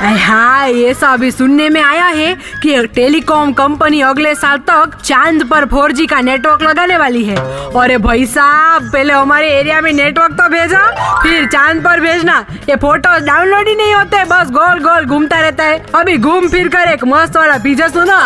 हाँ सब अभी सुनने में आया है कि टेलीकॉम कंपनी अगले साल तक चाँद पर 4G का नेटवर्क लगाने वाली है। और भाई साहब, पहले हमारे एरिया में नेटवर्क तो भेजा, फिर चाँद पर भेजना। ये फ़ोटो डाउनलोड ही नहीं होते, बस गोल गोल घूमता है। अभी घूम फिर कर एक मस्त वाला पीछे सुना।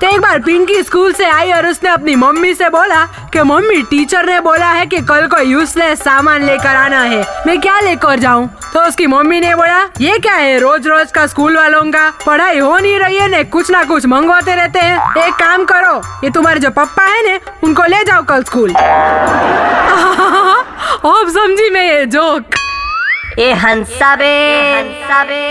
तो एक बार पिंकी स्कूल से आई और उसने अपनी मम्मी से बोला कि मम्मी टीचर ने बोला है कि कल को यूजलेस सामान लेकर आना है। मैं क्या लेकर जाऊँ? तो उसकी मम्मी ने बोला, ये क्या है? रोज रोज का स्कूल वालों का पढ़ाई हो नहीं रही है, ने कुछ ना कुछ मंगवाते रहते हैं। एक काम करो, ये तुम्हारे जो पप्पा है ने, उनको ले जाओ कल स्कूल अब समझी मैं ये जोक ए हंसा बे हंसा बे